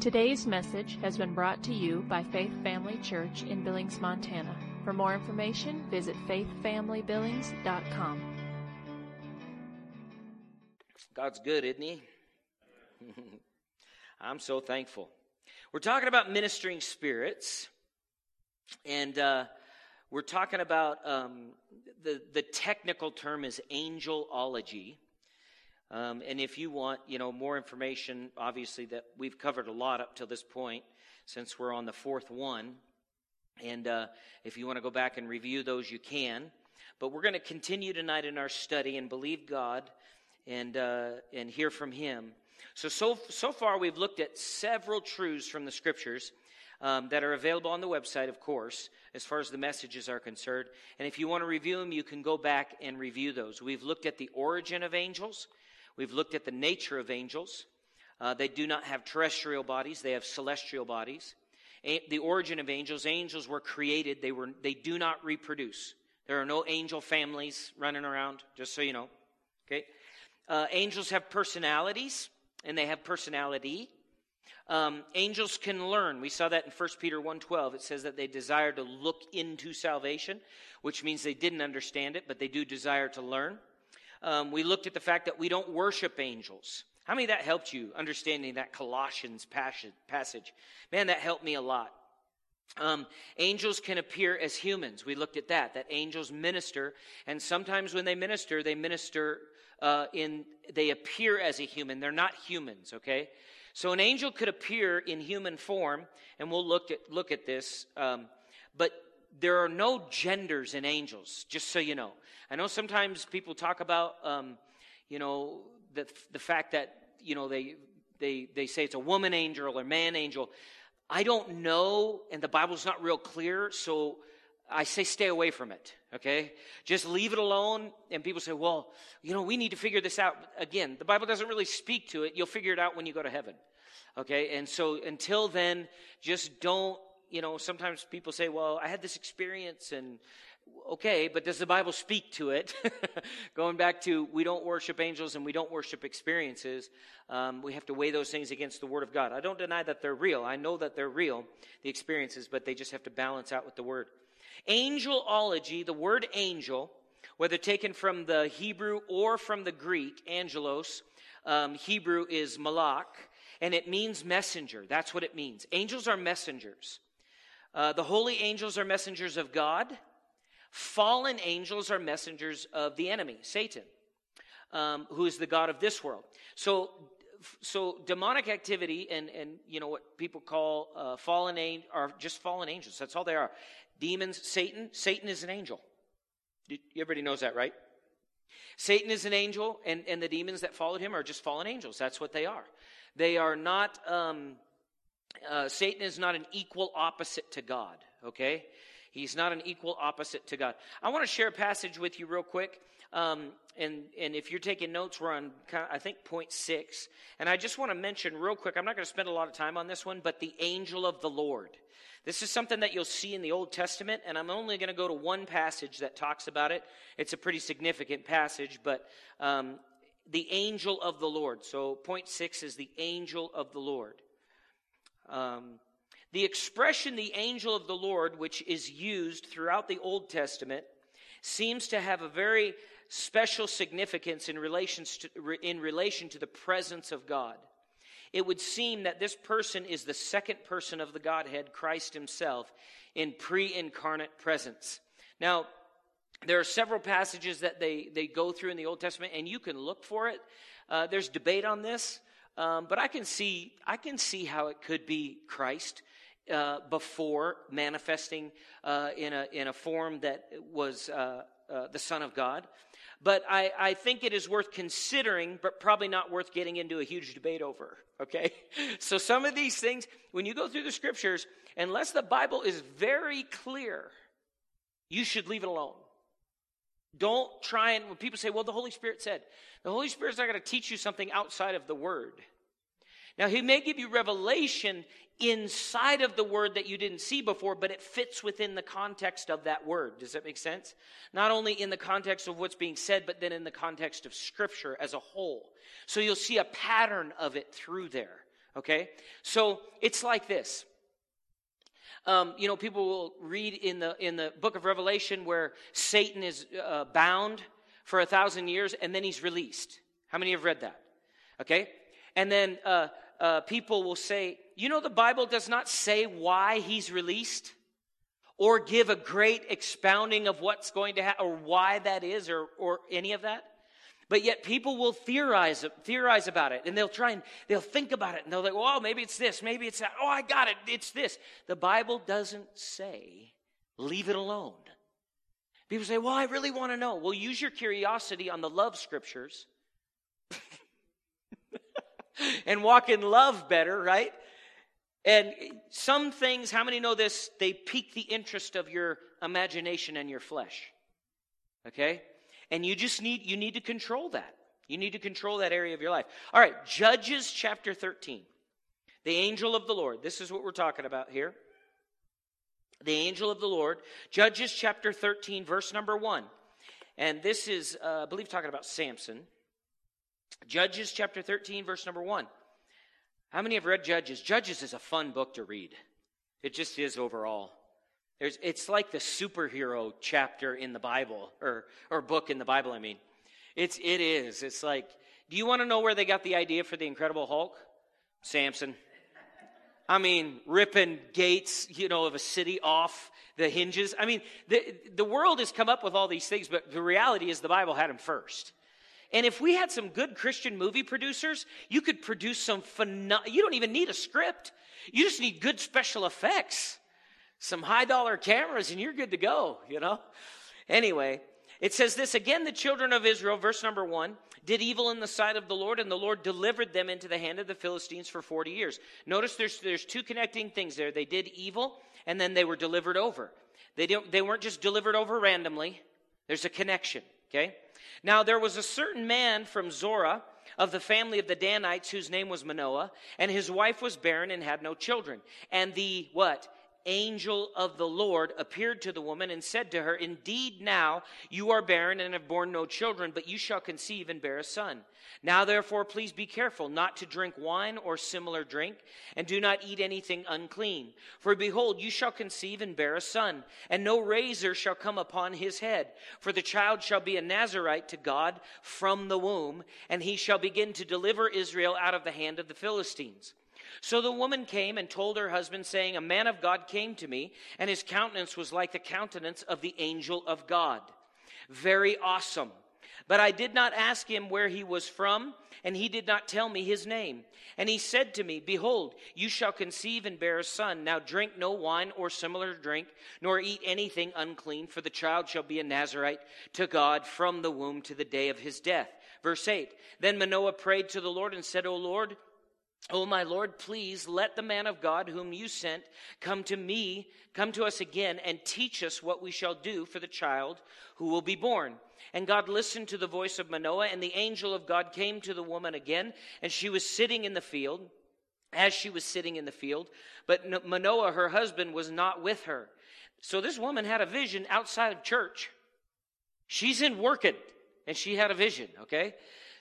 Today's message has been brought to you by Faith Family Church in Billings, Montana. For more information, visit faithfamilybillings.com. God's good, isn't He? I'm so thankful. We're talking about ministering spirits, and uh, we're talking about um, the the technical term is angelology. Um, and if you want, you know, more information, obviously that we've covered a lot up till this point, since we're on the fourth one. And uh, if you want to go back and review those, you can. But we're going to continue tonight in our study and believe God and uh, and hear from Him. So so so far we've looked at several truths from the Scriptures. Um, that are available on the website, of course, as far as the messages are concerned. And if you want to review them, you can go back and review those. We've looked at the origin of angels. We've looked at the nature of angels. Uh, they do not have terrestrial bodies, they have celestial bodies. A- the origin of angels angels were created, they, were, they do not reproduce. There are no angel families running around, just so you know. Okay? Uh, angels have personalities, and they have personality. Um, angels can learn. We saw that in 1 Peter 1.12. It says that they desire to look into salvation, which means they didn't understand it, but they do desire to learn. Um, we looked at the fact that we don't worship angels. How many that helped you understanding that Colossians passage? Man, that helped me a lot. Um, angels can appear as humans. We looked at that, that angels minister, and sometimes when they minister, they minister uh, in, they appear as a human. They're not humans, okay? So an angel could appear in human form, and we'll look at, look at this, um, but there are no genders in angels, just so you know. I know sometimes people talk about, um, you know, the, the fact that, you know, they, they, they say it's a woman angel or man angel. I don't know, and the Bible's not real clear, so I say stay away from it, okay? Just leave it alone. And people say, well, you know, we need to figure this out. Again, the Bible doesn't really speak to it. You'll figure it out when you go to heaven, okay? And so until then, just don't you know, sometimes people say, well, I had this experience and okay, but does the Bible speak to it? Going back to we don't worship angels and we don't worship experiences, um, we have to weigh those things against the Word of God. I don't deny that they're real. I know that they're real, the experiences, but they just have to balance out with the Word. Angelology, the word angel, whether taken from the Hebrew or from the Greek, angelos, um, Hebrew is malak, and it means messenger. That's what it means. Angels are messengers. Uh, the holy angels are messengers of God. Fallen angels are messengers of the enemy, Satan, um, who is the God of this world. So, so demonic activity and, and you know what people call uh, fallen angels are just fallen angels. That's all they are. Demons, Satan. Satan is an angel. Everybody knows that, right? Satan is an angel, and, and the demons that followed him are just fallen angels. That's what they are. They are not. Um, uh, Satan is not an equal opposite to God, okay? He's not an equal opposite to God. I want to share a passage with you real quick. Um, and, and if you're taking notes, we're on, I think, point six. And I just want to mention real quick, I'm not going to spend a lot of time on this one, but the angel of the Lord. This is something that you'll see in the Old Testament, and I'm only going to go to one passage that talks about it. It's a pretty significant passage, but um, the angel of the Lord. So, point six is the angel of the Lord. Um, the expression the angel of the Lord, which is used throughout the Old Testament, seems to have a very special significance in relation to, in relation to the presence of God. It would seem that this person is the second person of the Godhead, Christ Himself, in pre incarnate presence. Now, there are several passages that they, they go through in the Old Testament, and you can look for it. Uh, there's debate on this. Um, but I can see, I can see how it could be Christ uh, before manifesting uh, in a in a form that was uh, uh, the Son of God. But I, I think it is worth considering, but probably not worth getting into a huge debate over. Okay, so some of these things, when you go through the scriptures, unless the Bible is very clear, you should leave it alone. Don't try and, when people say, well, the Holy Spirit said, the Holy Spirit's not going to teach you something outside of the Word. Now, He may give you revelation inside of the Word that you didn't see before, but it fits within the context of that Word. Does that make sense? Not only in the context of what's being said, but then in the context of Scripture as a whole. So you'll see a pattern of it through there. Okay? So it's like this. Um, you know, people will read in the in the book of Revelation where Satan is uh, bound for a thousand years and then he's released. How many have read that? Okay, and then uh, uh, people will say, you know, the Bible does not say why he's released, or give a great expounding of what's going to happen, or why that is, or or any of that. But yet people will theorize, theorize about it and they'll try and they'll think about it and they'll like, oh, maybe it's this, maybe it's that. Oh, I got it. It's this. The Bible doesn't say, leave it alone. People say, well, I really want to know. Well, use your curiosity on the love scriptures and walk in love better, right? And some things, how many know this? They pique the interest of your imagination and your flesh. Okay? And you just need you need to control that. You need to control that area of your life. All right, Judges chapter 13. The angel of the Lord. This is what we're talking about here. The angel of the Lord. Judges chapter 13 verse number 1. And this is uh, I believe talking about Samson. Judges chapter 13 verse number 1. How many have read Judges? Judges is a fun book to read. It just is overall. There's, it's like the superhero chapter in the Bible, or, or book in the Bible, I mean. It's, it is. It's like, do you want to know where they got the idea for the Incredible Hulk? Samson. I mean, ripping gates, you know, of a city off the hinges. I mean, the, the world has come up with all these things, but the reality is the Bible had them first. And if we had some good Christian movie producers, you could produce some phenomenal, you don't even need a script. You just need good special effects some high dollar cameras and you're good to go, you know? Anyway, it says this again the children of Israel, verse number one, did evil in the sight of the Lord, and the Lord delivered them into the hand of the Philistines for 40 years. Notice there's, there's two connecting things there. They did evil, and then they were delivered over. They, don't, they weren't just delivered over randomly, there's a connection, okay? Now, there was a certain man from Zorah of the family of the Danites whose name was Manoah, and his wife was barren and had no children. And the what? Angel of the Lord appeared to the woman and said to her, Indeed, now you are barren and have borne no children, but you shall conceive and bear a son. Now, therefore, please be careful not to drink wine or similar drink, and do not eat anything unclean. For behold, you shall conceive and bear a son, and no razor shall come upon his head. For the child shall be a Nazarite to God from the womb, and he shall begin to deliver Israel out of the hand of the Philistines. So the woman came and told her husband, saying, A man of God came to me, and his countenance was like the countenance of the angel of God. Very awesome. But I did not ask him where he was from, and he did not tell me his name. And he said to me, Behold, you shall conceive and bear a son. Now drink no wine or similar drink, nor eat anything unclean, for the child shall be a Nazarite to God from the womb to the day of his death. Verse 8 Then Manoah prayed to the Lord and said, O Lord, Oh, my Lord, please let the man of God whom you sent come to me, come to us again, and teach us what we shall do for the child who will be born. And God listened to the voice of Manoah, and the angel of God came to the woman again, and she was sitting in the field, as she was sitting in the field. But Manoah, her husband, was not with her. So this woman had a vision outside of church. She's in working, and she had a vision, okay?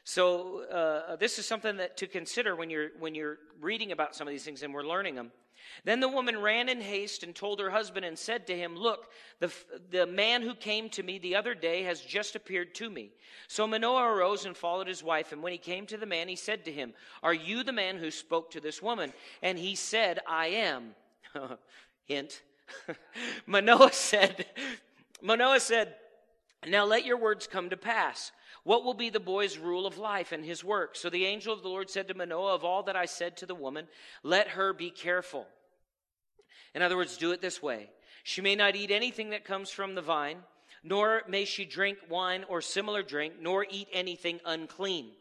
So uh, this is something that to consider when you're when you're reading about some of these things and we're learning them. Then the woman ran in haste and told her husband and said to him, Look, the, the man who came to me the other day has just appeared to me. So Manoah arose and followed his wife. And when he came to the man, he said to him, Are you the man who spoke to this woman? And he said, I am. Hint. Manoah said, Manoah said, Now let your words come to pass. What will be the boy's rule of life and his work? So the angel of the Lord said to Manoah, Of all that I said to the woman, let her be careful. In other words, do it this way. She may not eat anything that comes from the vine, nor may she drink wine or similar drink, nor eat anything unclean.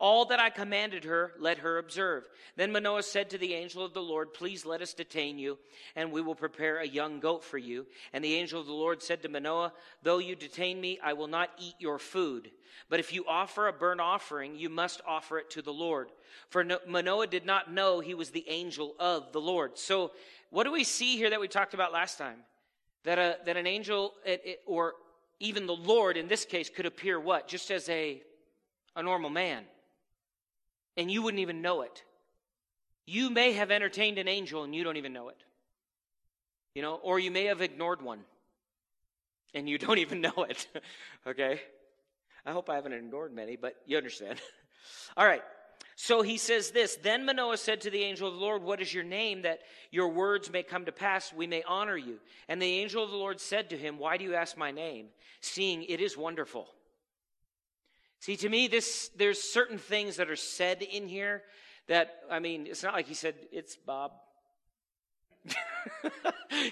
All that I commanded her, let her observe. Then Manoah said to the angel of the Lord, Please let us detain you, and we will prepare a young goat for you. And the angel of the Lord said to Manoah, Though you detain me, I will not eat your food. But if you offer a burnt offering, you must offer it to the Lord. For Manoah did not know he was the angel of the Lord. So, what do we see here that we talked about last time? That, a, that an angel, it, it, or even the Lord in this case, could appear what? Just as a, a normal man and you wouldn't even know it. You may have entertained an angel and you don't even know it. You know, or you may have ignored one and you don't even know it. okay? I hope I haven't ignored many, but you understand. All right. So he says this Then Manoah said to the angel of the Lord, What is your name, that your words may come to pass, we may honor you? And the angel of the Lord said to him, Why do you ask my name, seeing it is wonderful? See, to me, this there's certain things that are said in here that, I mean, it's not like he said, It's Bob.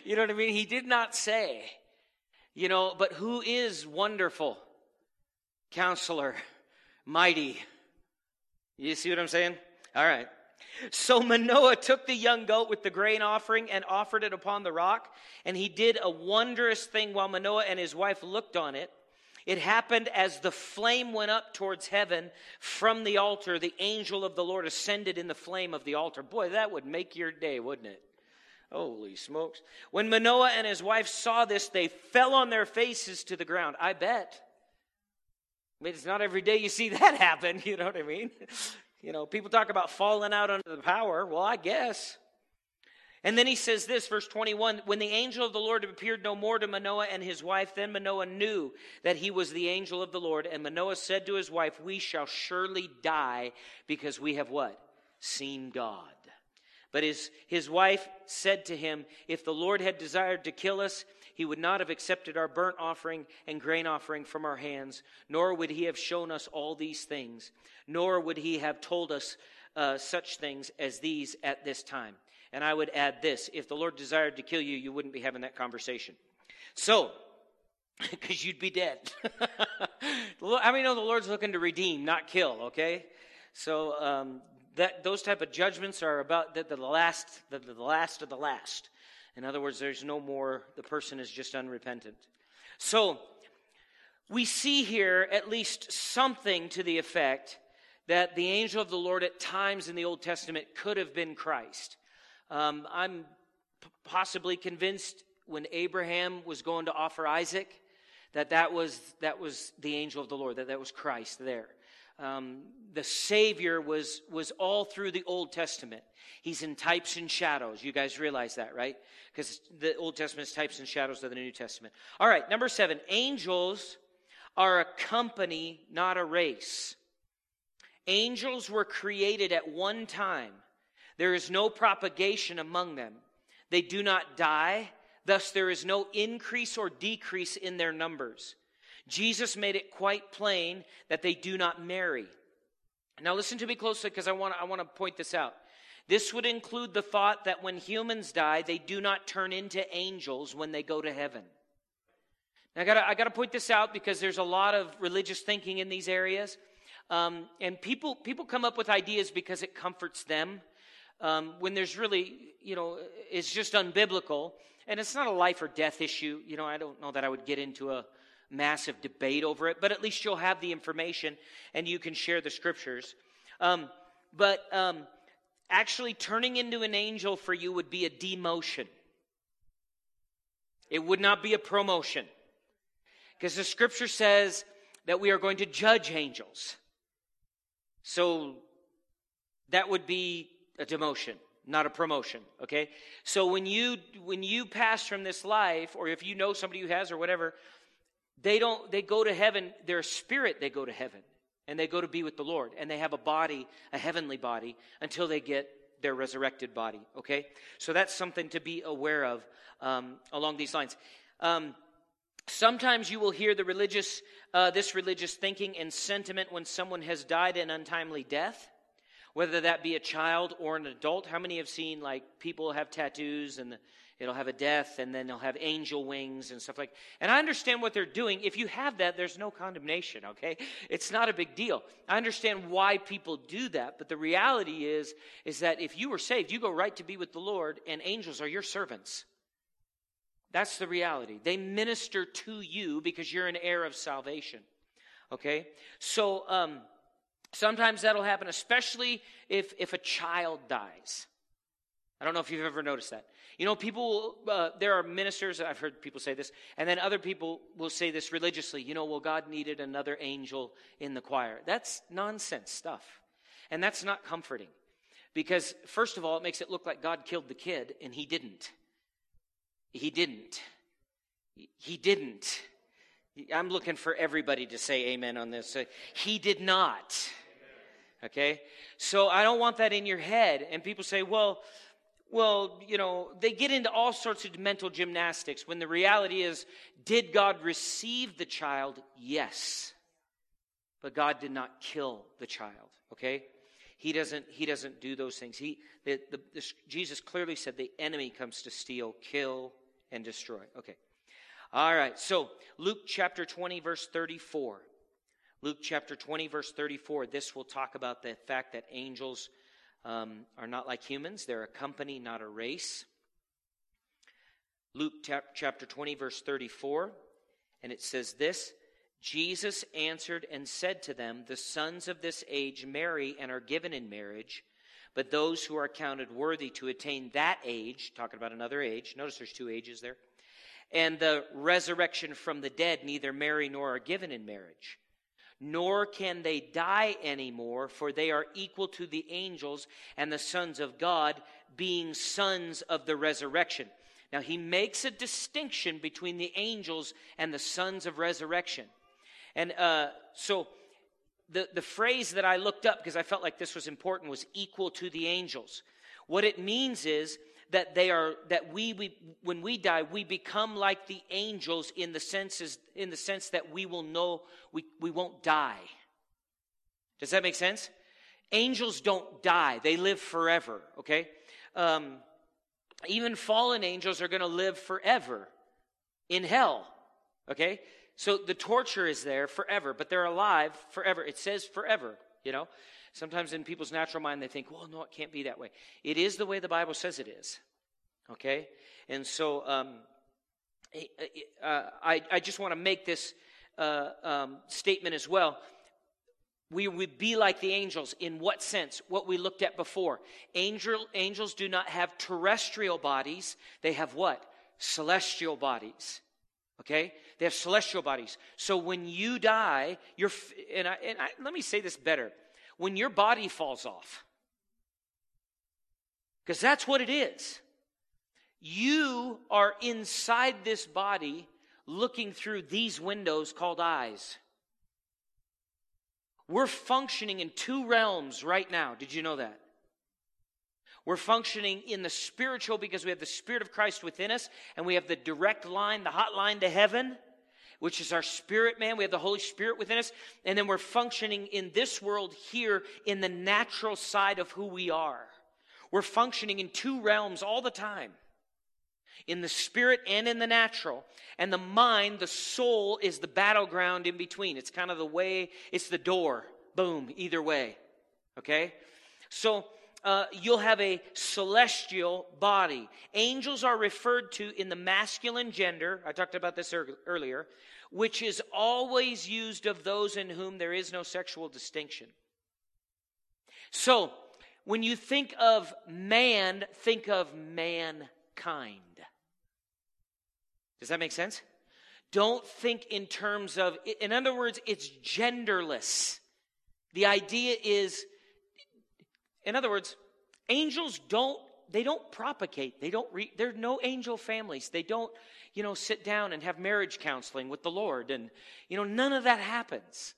you know what I mean? He did not say, you know, but who is wonderful? Counselor, mighty. You see what I'm saying? All right. So Manoah took the young goat with the grain offering and offered it upon the rock. And he did a wondrous thing while Manoah and his wife looked on it. It happened as the flame went up towards heaven from the altar. The angel of the Lord ascended in the flame of the altar. Boy, that would make your day, wouldn't it? Holy smokes. When Manoah and his wife saw this, they fell on their faces to the ground. I bet. I mean, it's not every day you see that happen, you know what I mean? You know, people talk about falling out under the power. Well, I guess. And then he says this, verse 21 When the angel of the Lord appeared no more to Manoah and his wife, then Manoah knew that he was the angel of the Lord. And Manoah said to his wife, We shall surely die because we have what? Seen God. But his, his wife said to him, If the Lord had desired to kill us, he would not have accepted our burnt offering and grain offering from our hands, nor would he have shown us all these things, nor would he have told us uh, such things as these at this time. And I would add this if the Lord desired to kill you, you wouldn't be having that conversation. So, because you'd be dead. I mean, know the Lord's looking to redeem, not kill, okay? So, um, that those type of judgments are about the, the last the, the last of the last in other words there's no more the person is just unrepentant so we see here at least something to the effect that the angel of the lord at times in the old testament could have been christ um, i'm p- possibly convinced when abraham was going to offer isaac that that was that was the angel of the lord that that was christ there um, the Savior was, was all through the Old Testament. He's in types and shadows. You guys realize that, right? Because the Old Testament is types and shadows of the New Testament. All right, number seven angels are a company, not a race. Angels were created at one time. There is no propagation among them. They do not die, thus, there is no increase or decrease in their numbers. Jesus made it quite plain that they do not marry. Now, listen to me closely because I want I want to point this out. This would include the thought that when humans die, they do not turn into angels when they go to heaven. Now, I got I to point this out because there's a lot of religious thinking in these areas, um, and people people come up with ideas because it comforts them. Um, when there's really, you know, it's just unbiblical, and it's not a life or death issue. You know, I don't know that I would get into a massive debate over it, but at least you'll have the information and you can share the scriptures. Um, but um, actually, turning into an angel for you would be a demotion, it would not be a promotion. Because the scripture says that we are going to judge angels. So that would be a demotion not a promotion okay? So when you when you pass from this life or if you know somebody who has or whatever they don't they go to heaven their spirit they go to heaven and they go to be with the lord and they have a body a heavenly body until they get their resurrected body okay? So that's something to be aware of um, along these lines. Um, sometimes you will hear the religious uh, this religious thinking and sentiment when someone has died an untimely death whether that be a child or an adult how many have seen like people have tattoos and it'll have a death and then they'll have angel wings and stuff like and i understand what they're doing. If you have that there's no condemnation okay? It's not a big deal. I understand why people do that but the reality is is that if you were saved you go right to be with the lord and angels are your servants. That's the reality. They minister to you because you're an heir of salvation okay? So um, sometimes that'll happen especially if if a child dies I don't know if you've ever noticed that. You know, people, uh, there are ministers, I've heard people say this, and then other people will say this religiously. You know, well, God needed another angel in the choir. That's nonsense stuff. And that's not comforting. Because, first of all, it makes it look like God killed the kid, and he didn't. He didn't. He didn't. I'm looking for everybody to say amen on this. He did not. Okay? So I don't want that in your head. And people say, well, well, you know, they get into all sorts of mental gymnastics when the reality is, did God receive the child? Yes. But God did not kill the child, okay? He doesn't, he doesn't do those things. He, the, the, Jesus clearly said the enemy comes to steal, kill, and destroy. Okay. All right. So, Luke chapter 20, verse 34. Luke chapter 20, verse 34. This will talk about the fact that angels um, are not like humans, they're a company, not a race. Luke chapter 20, verse 34, and it says this Jesus answered and said to them, The sons of this age marry and are given in marriage, but those who are counted worthy to attain that age, talking about another age, notice there's two ages there, and the resurrection from the dead neither marry nor are given in marriage nor can they die anymore, for they are equal to the angels and the sons of God, being sons of the resurrection. Now, he makes a distinction between the angels and the sons of resurrection. And uh, so, the, the phrase that I looked up because I felt like this was important was equal to the angels. What it means is that they are that we, we when we die we become like the angels in the senses in the sense that we will know we, we won't die. Does that make sense? Angels don't die. They live forever okay? Um, even fallen angels are going to live forever in hell okay? So the torture is there forever but they're alive forever. It says forever you know Sometimes in people's natural mind, they think, well, no, it can't be that way. It is the way the Bible says it is. Okay? And so um, uh, I, I just want to make this uh, um, statement as well. We would be like the angels. In what sense? What we looked at before. Angel, angels do not have terrestrial bodies, they have what? Celestial bodies. Okay? They have celestial bodies. So when you die, you're, and, I, and I, let me say this better when your body falls off. Because that's what it is. You are inside this body looking through these windows called eyes. We're functioning in two realms right now. Did you know that? We're functioning in the spiritual because we have the Spirit of Christ within us and we have the direct line, the hotline to heaven which is our spirit man. We have the Holy Spirit within us. And then we're functioning in this world here in the natural side of who we are. We're functioning in two realms all the time in the spirit and in the natural. And the mind, the soul, is the battleground in between. It's kind of the way, it's the door. Boom, either way. Okay? So, uh, you'll have a celestial body. Angels are referred to in the masculine gender. I talked about this er- earlier, which is always used of those in whom there is no sexual distinction. So, when you think of man, think of mankind. Does that make sense? Don't think in terms of, in other words, it's genderless. The idea is in other words, angels don't they don't propagate. They don't re, there are no angel families. They don't, you know, sit down and have marriage counseling with the Lord and you know none of that happens.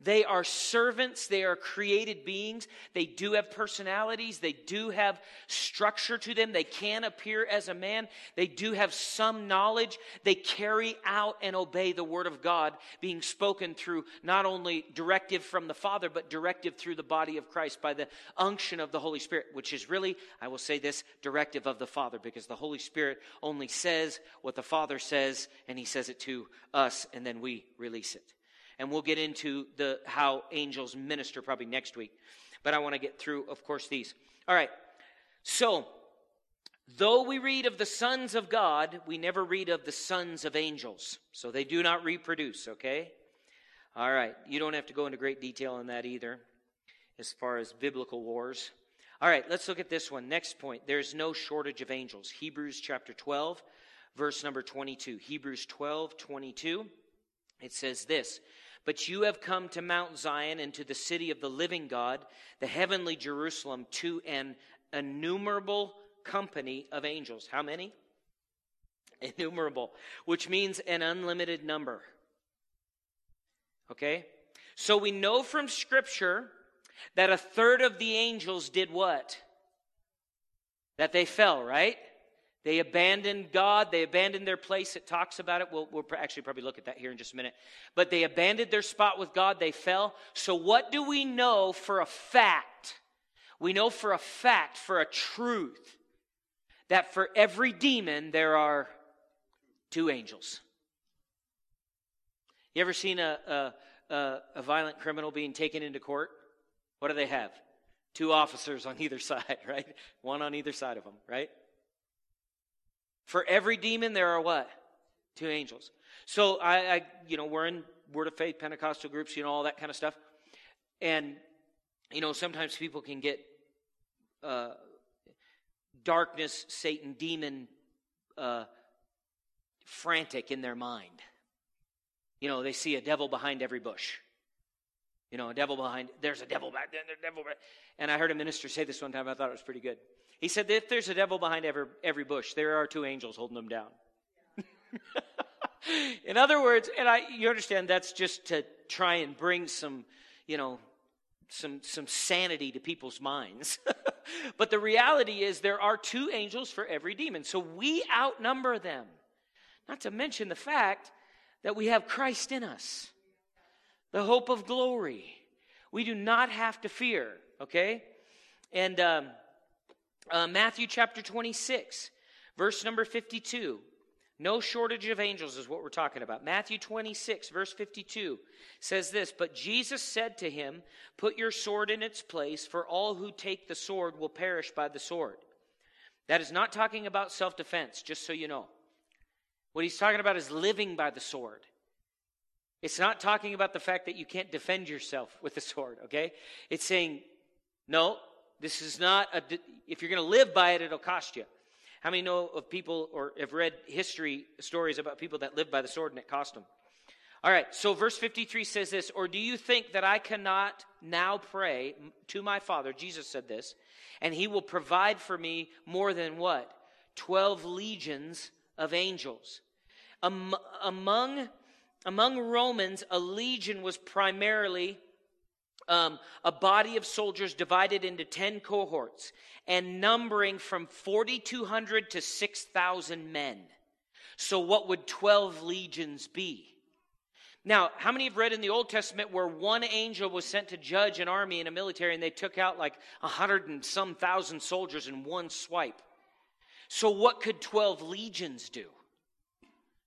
They are servants. They are created beings. They do have personalities. They do have structure to them. They can appear as a man. They do have some knowledge. They carry out and obey the word of God being spoken through not only directive from the Father, but directive through the body of Christ by the unction of the Holy Spirit, which is really, I will say this, directive of the Father because the Holy Spirit only says what the Father says and he says it to us and then we release it and we'll get into the how angels minister probably next week. But I want to get through, of course, these. All right. So, though we read of the sons of God, we never read of the sons of angels. So they do not reproduce, okay? All right. You don't have to go into great detail on that either, as far as biblical wars. All right, let's look at this one. Next point. There's no shortage of angels. Hebrews chapter 12, verse number 22. Hebrews 12, 22. It says this But you have come to Mount Zion and to the city of the living God, the heavenly Jerusalem, to an innumerable company of angels. How many? Innumerable, which means an unlimited number. Okay? So we know from Scripture that a third of the angels did what? That they fell, right? They abandoned God. They abandoned their place. It talks about it. We'll, we'll actually probably look at that here in just a minute. But they abandoned their spot with God. They fell. So, what do we know for a fact? We know for a fact, for a truth, that for every demon there are two angels. You ever seen a, a, a, a violent criminal being taken into court? What do they have? Two officers on either side, right? One on either side of them, right? For every demon, there are what? Two angels. So I, I, you know, we're in Word of Faith Pentecostal groups, you know, all that kind of stuff. And, you know, sometimes people can get uh, darkness, Satan, demon uh, frantic in their mind. You know, they see a devil behind every bush. You know, a devil behind, there's a devil back there, there's a devil back. And I heard a minister say this one time, I thought it was pretty good. He said, if there's a devil behind every, every bush, there are two angels holding them down. In other words, and I, you understand that's just to try and bring some, you know, some, some sanity to people's minds. but the reality is there are two angels for every demon. So we outnumber them. Not to mention the fact that we have Christ in us, the hope of glory. We do not have to fear, okay? And um, uh, Matthew chapter 26, verse number 52. No shortage of angels is what we're talking about. Matthew 26, verse 52 says this But Jesus said to him, Put your sword in its place, for all who take the sword will perish by the sword. That is not talking about self defense, just so you know. What he's talking about is living by the sword. It's not talking about the fact that you can't defend yourself with the sword, okay? It's saying, no, this is not a, if you're going to live by it, it'll cost you. How many know of people or have read history stories about people that lived by the sword and it cost them? All right, so verse 53 says this Or do you think that I cannot now pray to my Father? Jesus said this, and he will provide for me more than what? 12 legions of angels. Um, among, among Romans, a legion was primarily um, a body of soldiers divided into 10 cohorts and numbering from 4,200 to 6,000 men. So, what would 12 legions be? Now, how many have read in the Old Testament where one angel was sent to judge an army and a military and they took out like a hundred and some thousand soldiers in one swipe? So, what could 12 legions do?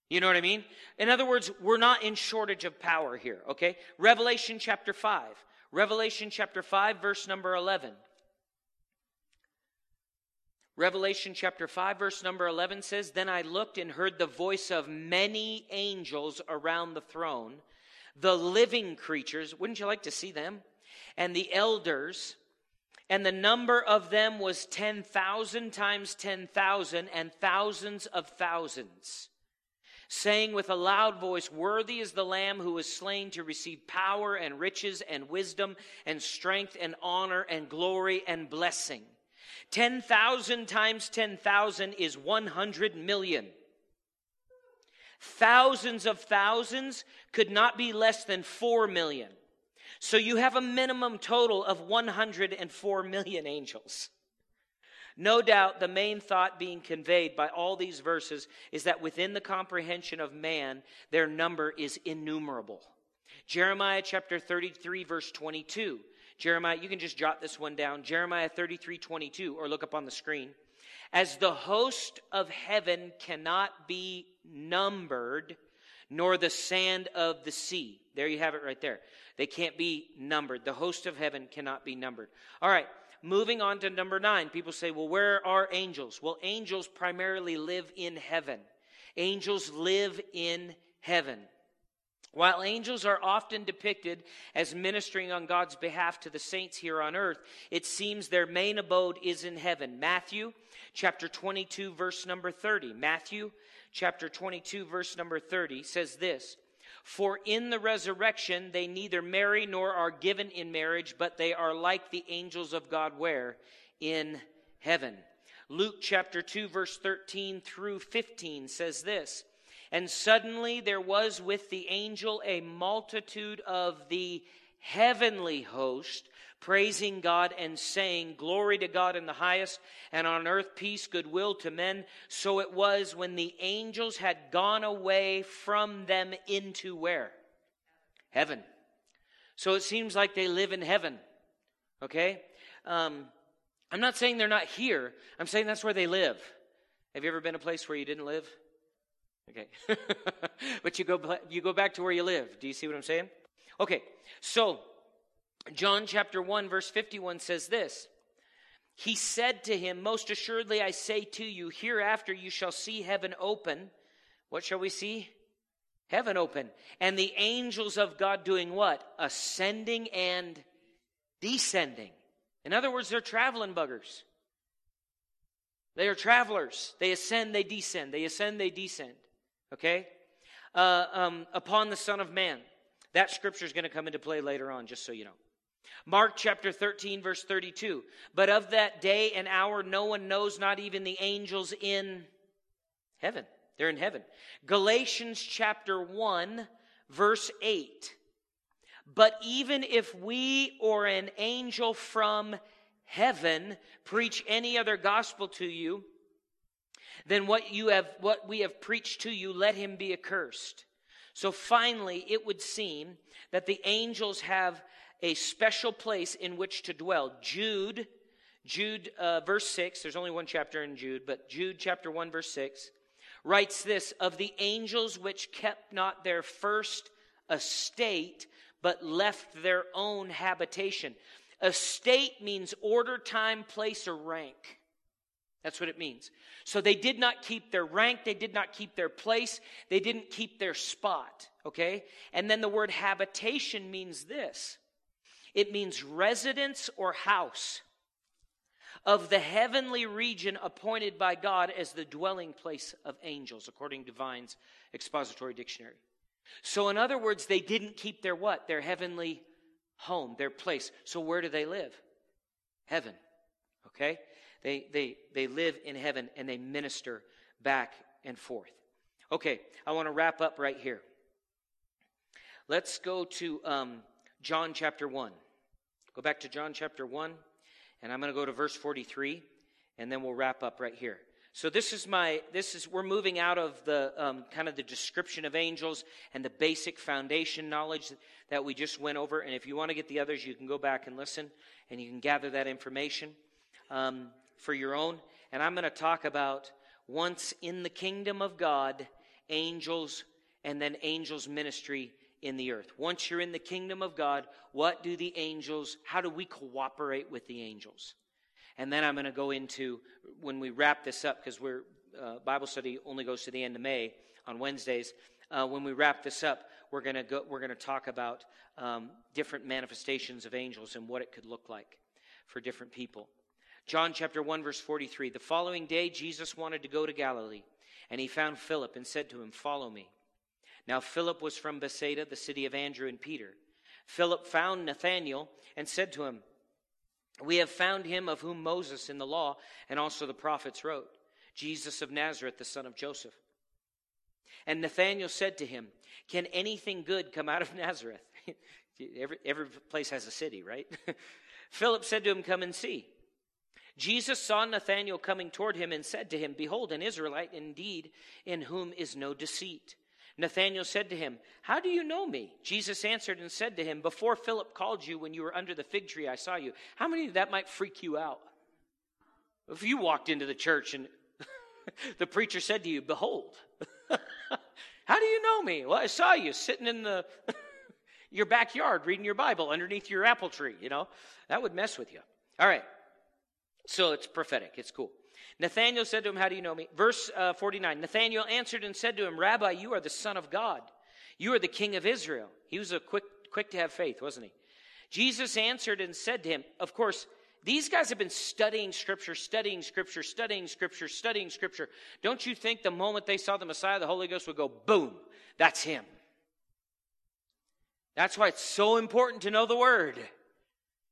You know what I mean? In other words, we're not in shortage of power here, okay? Revelation chapter 5. Revelation chapter 5, verse number 11. Revelation chapter 5, verse number 11 says, Then I looked and heard the voice of many angels around the throne, the living creatures. Wouldn't you like to see them? And the elders. And the number of them was 10,000 times 10,000 and thousands of thousands saying with a loud voice, Worthy is the Lamb who was slain to receive power and riches and wisdom and strength and honor and glory and blessing. 10,000 times 10,000 is 100 million. Thousands of thousands could not be less than 4 million. So you have a minimum total of 104 million angels. No doubt the main thought being conveyed by all these verses is that within the comprehension of man, their number is innumerable. Jeremiah chapter 33, verse 22. Jeremiah, you can just jot this one down. Jeremiah 33, 22, or look up on the screen. As the host of heaven cannot be numbered, nor the sand of the sea. There you have it right there. They can't be numbered. The host of heaven cannot be numbered. All right moving on to number nine, people say, well, where are angels? Well, angels primarily live in heaven. Angels live in heaven. While angels are often depicted as ministering on God's behalf to the saints here on earth, it seems their main abode is in heaven. Matthew chapter 22, verse number 30. Matthew chapter 22, verse number 30 says this For in the resurrection they neither marry nor are given in marriage, but they are like the angels of God where? In heaven. Luke chapter 2, verse 13 through 15 says this And suddenly there was with the angel a multitude of the heavenly host praising God and saying, Glory to God in the highest, and on earth peace, goodwill to men. So it was when the angels had gone away from them into where? Heaven. So it seems like they live in heaven. Okay? Um, I'm not saying they're not here, I'm saying that's where they live. Have you ever been a place where you didn't live? Okay. but you go, you go back to where you live. Do you see what I'm saying? Okay, so John chapter 1, verse 51 says this He said to him, Most assuredly I say to you, hereafter you shall see heaven open. What shall we see? Heaven open. And the angels of God doing what? Ascending and descending. In other words, they're traveling buggers. They are travelers. They ascend, they descend. They ascend, they descend. Okay? Uh, um, upon the Son of Man. That scripture is going to come into play later on, just so you know. Mark chapter 13, verse 32. But of that day and hour, no one knows, not even the angels in heaven. They're in heaven. Galatians chapter 1, verse 8. But even if we or an angel from heaven preach any other gospel to you, then what you have what we have preached to you let him be accursed so finally it would seem that the angels have a special place in which to dwell. Jude, Jude, uh, verse 6, there's only one chapter in Jude, but Jude chapter 1, verse 6, writes this Of the angels which kept not their first estate, but left their own habitation. Estate means order, time, place, or rank. That's what it means. So they did not keep their rank, they did not keep their place, they didn't keep their spot, okay? And then the word habitation means this it means residence or house of the heavenly region appointed by God as the dwelling place of angels, according to Vine's expository dictionary. So, in other words, they didn't keep their what? Their heavenly home, their place. So, where do they live? Heaven. Okay? They, they, they live in heaven and they minister back and forth. Okay, I want to wrap up right here. Let's go to um, John chapter 1. Go back to John chapter 1, and I'm going to go to verse 43, and then we'll wrap up right here. So this is my this is we're moving out of the um, kind of the description of angels and the basic foundation knowledge that we just went over. And if you want to get the others, you can go back and listen, and you can gather that information um, for your own. And I'm going to talk about once in the kingdom of God, angels, and then angels' ministry in the earth. Once you're in the kingdom of God, what do the angels, how do we cooperate with the angels? And then I'm going to go into, when we wrap this up, because we're, uh, Bible study only goes to the end of May on Wednesdays. Uh, when we wrap this up, we're going to go, we're going to talk about um, different manifestations of angels and what it could look like for different people. John chapter 1 verse 43. The following day Jesus wanted to go to Galilee, and he found Philip and said to him, "Follow me." Now Philip was from Bethsaida, the city of Andrew and Peter. Philip found Nathanael and said to him, We have found him of whom Moses in the law and also the prophets wrote, Jesus of Nazareth, the son of Joseph. And Nathanael said to him, Can anything good come out of Nazareth? every, every place has a city, right? Philip said to him, Come and see. Jesus saw Nathanael coming toward him and said to him, Behold, an Israelite indeed, in whom is no deceit. Nathanael said to him, How do you know me? Jesus answered and said to him, Before Philip called you when you were under the fig tree, I saw you. How many of that might freak you out? If you walked into the church and the preacher said to you, Behold, how do you know me? Well, I saw you sitting in the your backyard reading your Bible underneath your apple tree, you know. That would mess with you. All right. So it's prophetic. It's cool. Nathanael said to him, How do you know me? Verse uh, 49 Nathanael answered and said to him, Rabbi, you are the Son of God. You are the King of Israel. He was a quick, quick to have faith, wasn't he? Jesus answered and said to him, Of course, these guys have been studying Scripture, studying Scripture, studying Scripture, studying Scripture. Don't you think the moment they saw the Messiah, the Holy Ghost would go, boom, that's him? That's why it's so important to know the Word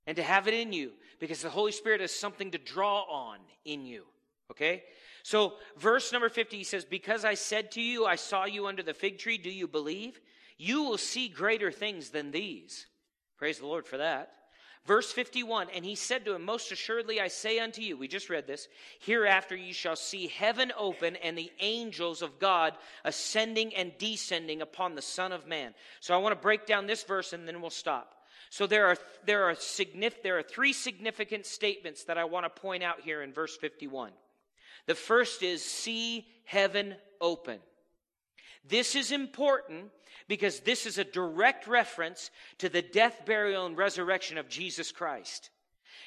and to have it in you because the Holy Spirit has something to draw on in you. Okay? So, verse number 50, he says, Because I said to you, I saw you under the fig tree, do you believe? You will see greater things than these. Praise the Lord for that. Verse 51 And he said to him, Most assuredly I say unto you, we just read this, hereafter you shall see heaven open and the angels of God ascending and descending upon the Son of Man. So I want to break down this verse and then we'll stop. So there are, there are, signif- there are three significant statements that I want to point out here in verse 51. The first is see heaven open. This is important because this is a direct reference to the death, burial, and resurrection of Jesus Christ.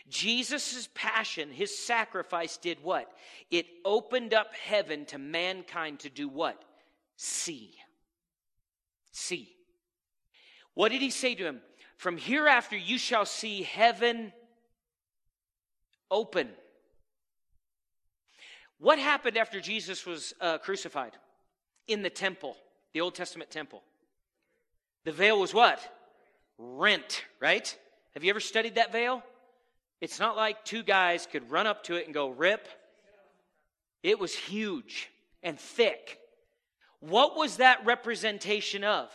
Jesus' passion, his sacrifice did what? It opened up heaven to mankind to do what? See. See. What did he say to him? From hereafter you shall see heaven open. What happened after Jesus was uh, crucified? In the temple, the Old Testament temple. The veil was what? Rent, right? Have you ever studied that veil? It's not like two guys could run up to it and go, rip. It was huge and thick. What was that representation of?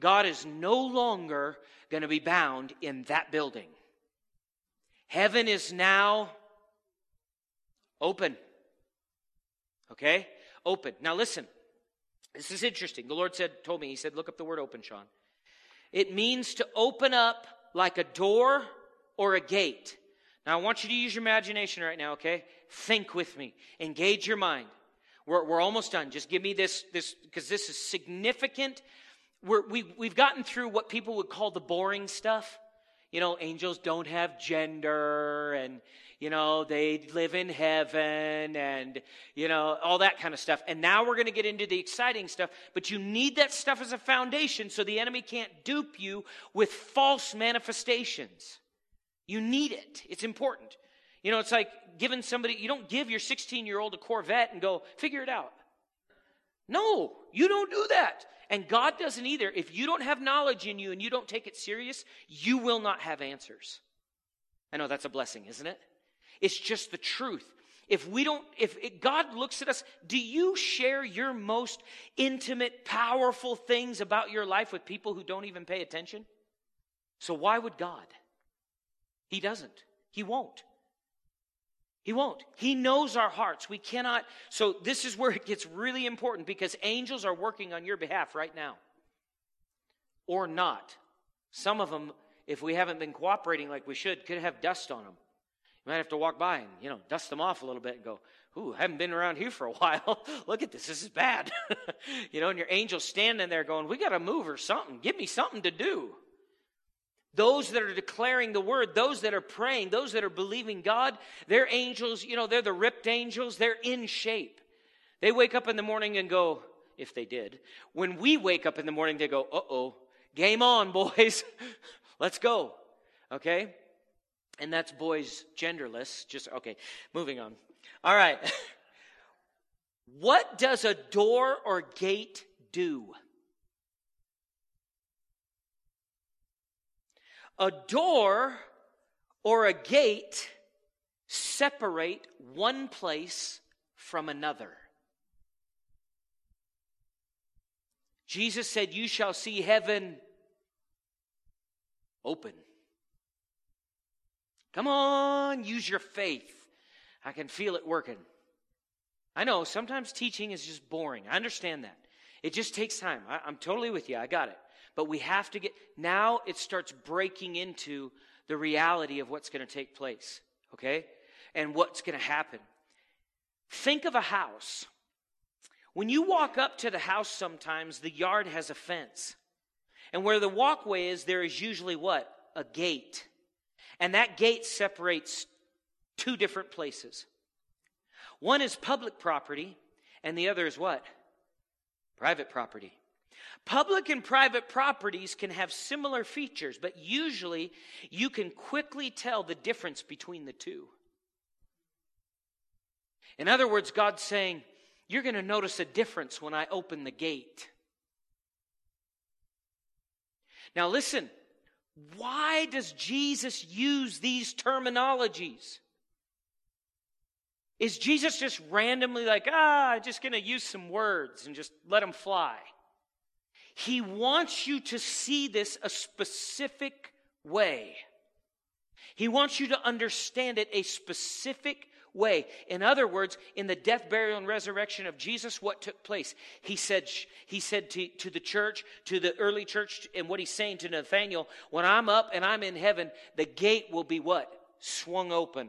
God is no longer going to be bound in that building. Heaven is now open. Okay? Open. Now listen. This is interesting. The Lord said, told me, He said, look up the word open, Sean. It means to open up like a door or a gate. Now I want you to use your imagination right now, okay? Think with me. Engage your mind. We're, we're almost done. Just give me this, this, because this is significant. We're, we, we've gotten through what people would call the boring stuff. You know, angels don't have gender and, you know, they live in heaven and, you know, all that kind of stuff. And now we're going to get into the exciting stuff, but you need that stuff as a foundation so the enemy can't dupe you with false manifestations. You need it. It's important. You know, it's like giving somebody, you don't give your 16 year old a Corvette and go, figure it out. No, you don't do that. And God doesn't either. If you don't have knowledge in you and you don't take it serious, you will not have answers. I know that's a blessing, isn't it? It's just the truth. If we don't, if it, God looks at us, do you share your most intimate, powerful things about your life with people who don't even pay attention? So why would God? He doesn't. He won't. He won't. He knows our hearts. We cannot. So, this is where it gets really important because angels are working on your behalf right now. Or not. Some of them, if we haven't been cooperating like we should, could have dust on them. You might have to walk by and, you know, dust them off a little bit and go, Ooh, I haven't been around here for a while. Look at this. This is bad. you know, and your angel's standing there going, We got to move or something. Give me something to do. Those that are declaring the word, those that are praying, those that are believing God, they're angels, you know, they're the ripped angels, they're in shape. They wake up in the morning and go, if they did, when we wake up in the morning, they go, uh oh, game on, boys. Let's go. Okay? And that's boys genderless. Just, okay, moving on. All right. what does a door or gate do? A door or a gate separate one place from another. Jesus said, You shall see heaven open. Come on, use your faith. I can feel it working. I know sometimes teaching is just boring. I understand that. It just takes time. I, am totally with you. I got it. But we have to get, now it starts breaking into the reality of what's going to take place, okay? And what's going to happen. Think of a house. When you walk up to the house, sometimes the yard has a fence. And where the walkway is, there is usually what? A gate. And that gate separates two different places. One is public property, and the other is what? Private property. Public and private properties can have similar features, but usually you can quickly tell the difference between the two. In other words, God's saying, You're going to notice a difference when I open the gate. Now, listen, why does Jesus use these terminologies? Is Jesus just randomly like, ah, I'm just going to use some words and just let them fly? He wants you to see this a specific way. He wants you to understand it a specific way. In other words, in the death, burial, and resurrection of Jesus, what took place? He said, he said to, to the church, to the early church, and what he's saying to Nathaniel, when I'm up and I'm in heaven, the gate will be what? Swung open.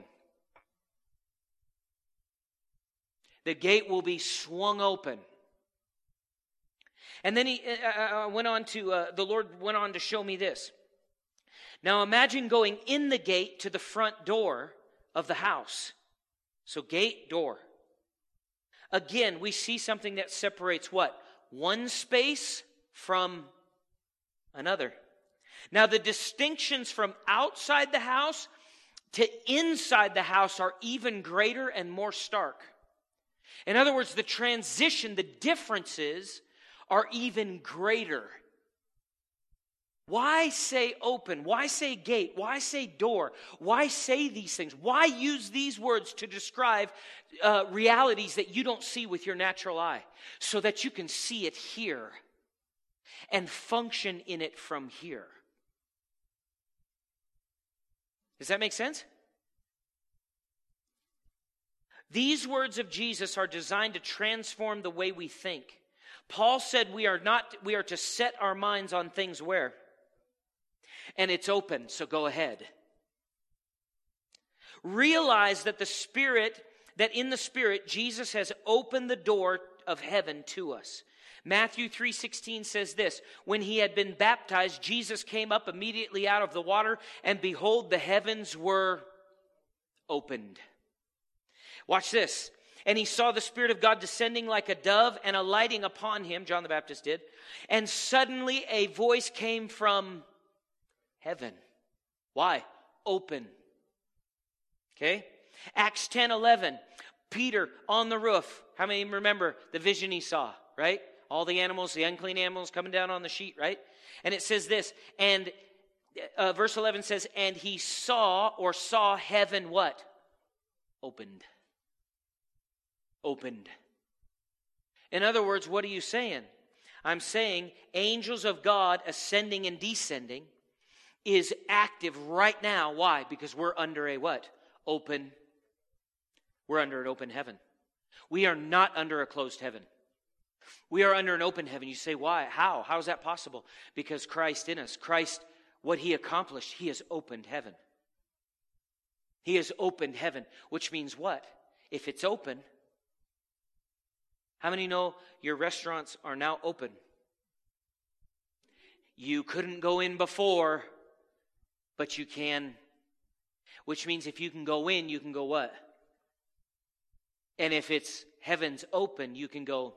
The gate will be swung open. And then he uh, uh, uh, went on to, uh, the Lord went on to show me this. Now imagine going in the gate to the front door of the house. So, gate, door. Again, we see something that separates what? One space from another. Now, the distinctions from outside the house to inside the house are even greater and more stark. In other words, the transition, the differences are even greater. Why say open? Why say gate? Why say door? Why say these things? Why use these words to describe uh, realities that you don't see with your natural eye so that you can see it here and function in it from here? Does that make sense? These words of Jesus are designed to transform the way we think. Paul said we are not we are to set our minds on things where and it's open, so go ahead. Realize that the Spirit, that in the Spirit, Jesus has opened the door of heaven to us. Matthew 3:16 says this, when he had been baptized, Jesus came up immediately out of the water, and behold, the heavens were opened. Watch this. And he saw the Spirit of God descending like a dove and alighting upon him, John the Baptist did. And suddenly a voice came from heaven. Why? Open. Okay? Acts 10 11. Peter on the roof. How many remember the vision he saw, right? All the animals, the unclean animals coming down on the sheet, right? And it says this, and uh, verse 11 says, and he saw or saw heaven what? Opened. Opened. In other words, what are you saying? I'm saying angels of God ascending and descending is active right now. Why? Because we're under a what? Open. We're under an open heaven. We are not under a closed heaven. We are under an open heaven. You say, why? How? How is that possible? Because Christ in us. Christ, what he accomplished, he has opened heaven. He has opened heaven, which means what? If it's open, how many know your restaurants are now open? You couldn't go in before but you can, which means if you can go in, you can go what? And if it's heaven's open, you can go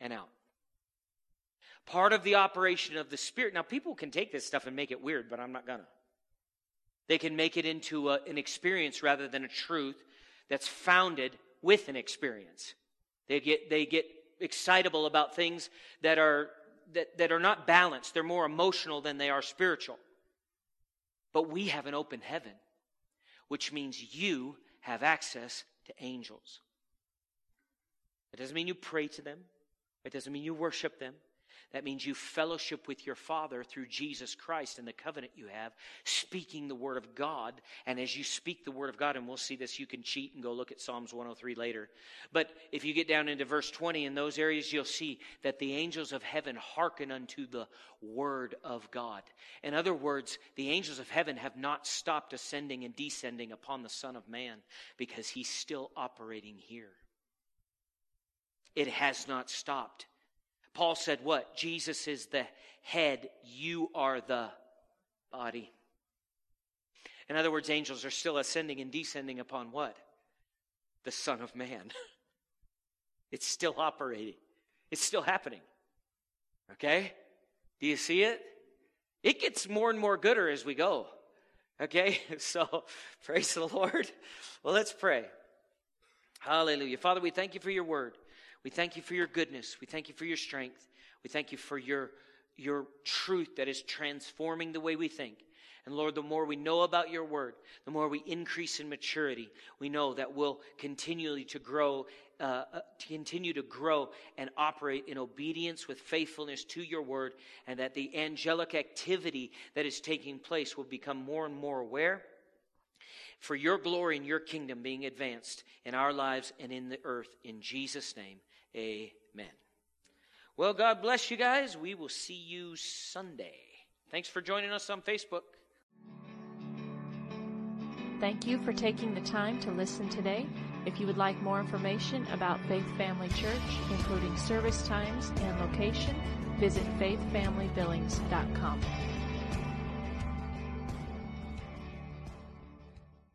and out. Part of the operation of the Spirit. Now, people can take this stuff and make it weird, but I'm not gonna. They can make it into a, an experience rather than a truth that's founded with an experience. They get, they get excitable about things that are that, that are not balanced. They're more emotional than they are spiritual. But we have an open heaven, which means you have access to angels. It doesn't mean you pray to them. It doesn't mean you worship them. That means you fellowship with your Father through Jesus Christ and the covenant you have, speaking the Word of God. And as you speak the Word of God, and we'll see this, you can cheat and go look at Psalms 103 later. But if you get down into verse 20, in those areas, you'll see that the angels of heaven hearken unto the Word of God. In other words, the angels of heaven have not stopped ascending and descending upon the Son of Man because He's still operating here. It has not stopped. Paul said, What? Jesus is the head, you are the body. In other words, angels are still ascending and descending upon what? The Son of Man. It's still operating, it's still happening. Okay? Do you see it? It gets more and more gooder as we go. Okay? So, praise the Lord. Well, let's pray. Hallelujah. Father, we thank you for your word. We thank you for your goodness. We thank you for your strength. We thank you for your, your truth that is transforming the way we think. And Lord, the more we know about your word, the more we increase in maturity, we know that we'll continually to grow, uh, uh, to continue to grow and operate in obedience with faithfulness to your word, and that the angelic activity that is taking place will become more and more aware for your glory and your kingdom being advanced in our lives and in the earth. In Jesus' name, amen. Well, God bless you guys. We will see you Sunday. Thanks for joining us on Facebook. Thank you for taking the time to listen today. If you would like more information about Faith Family Church, including service times and location, visit faithfamilybillings.com.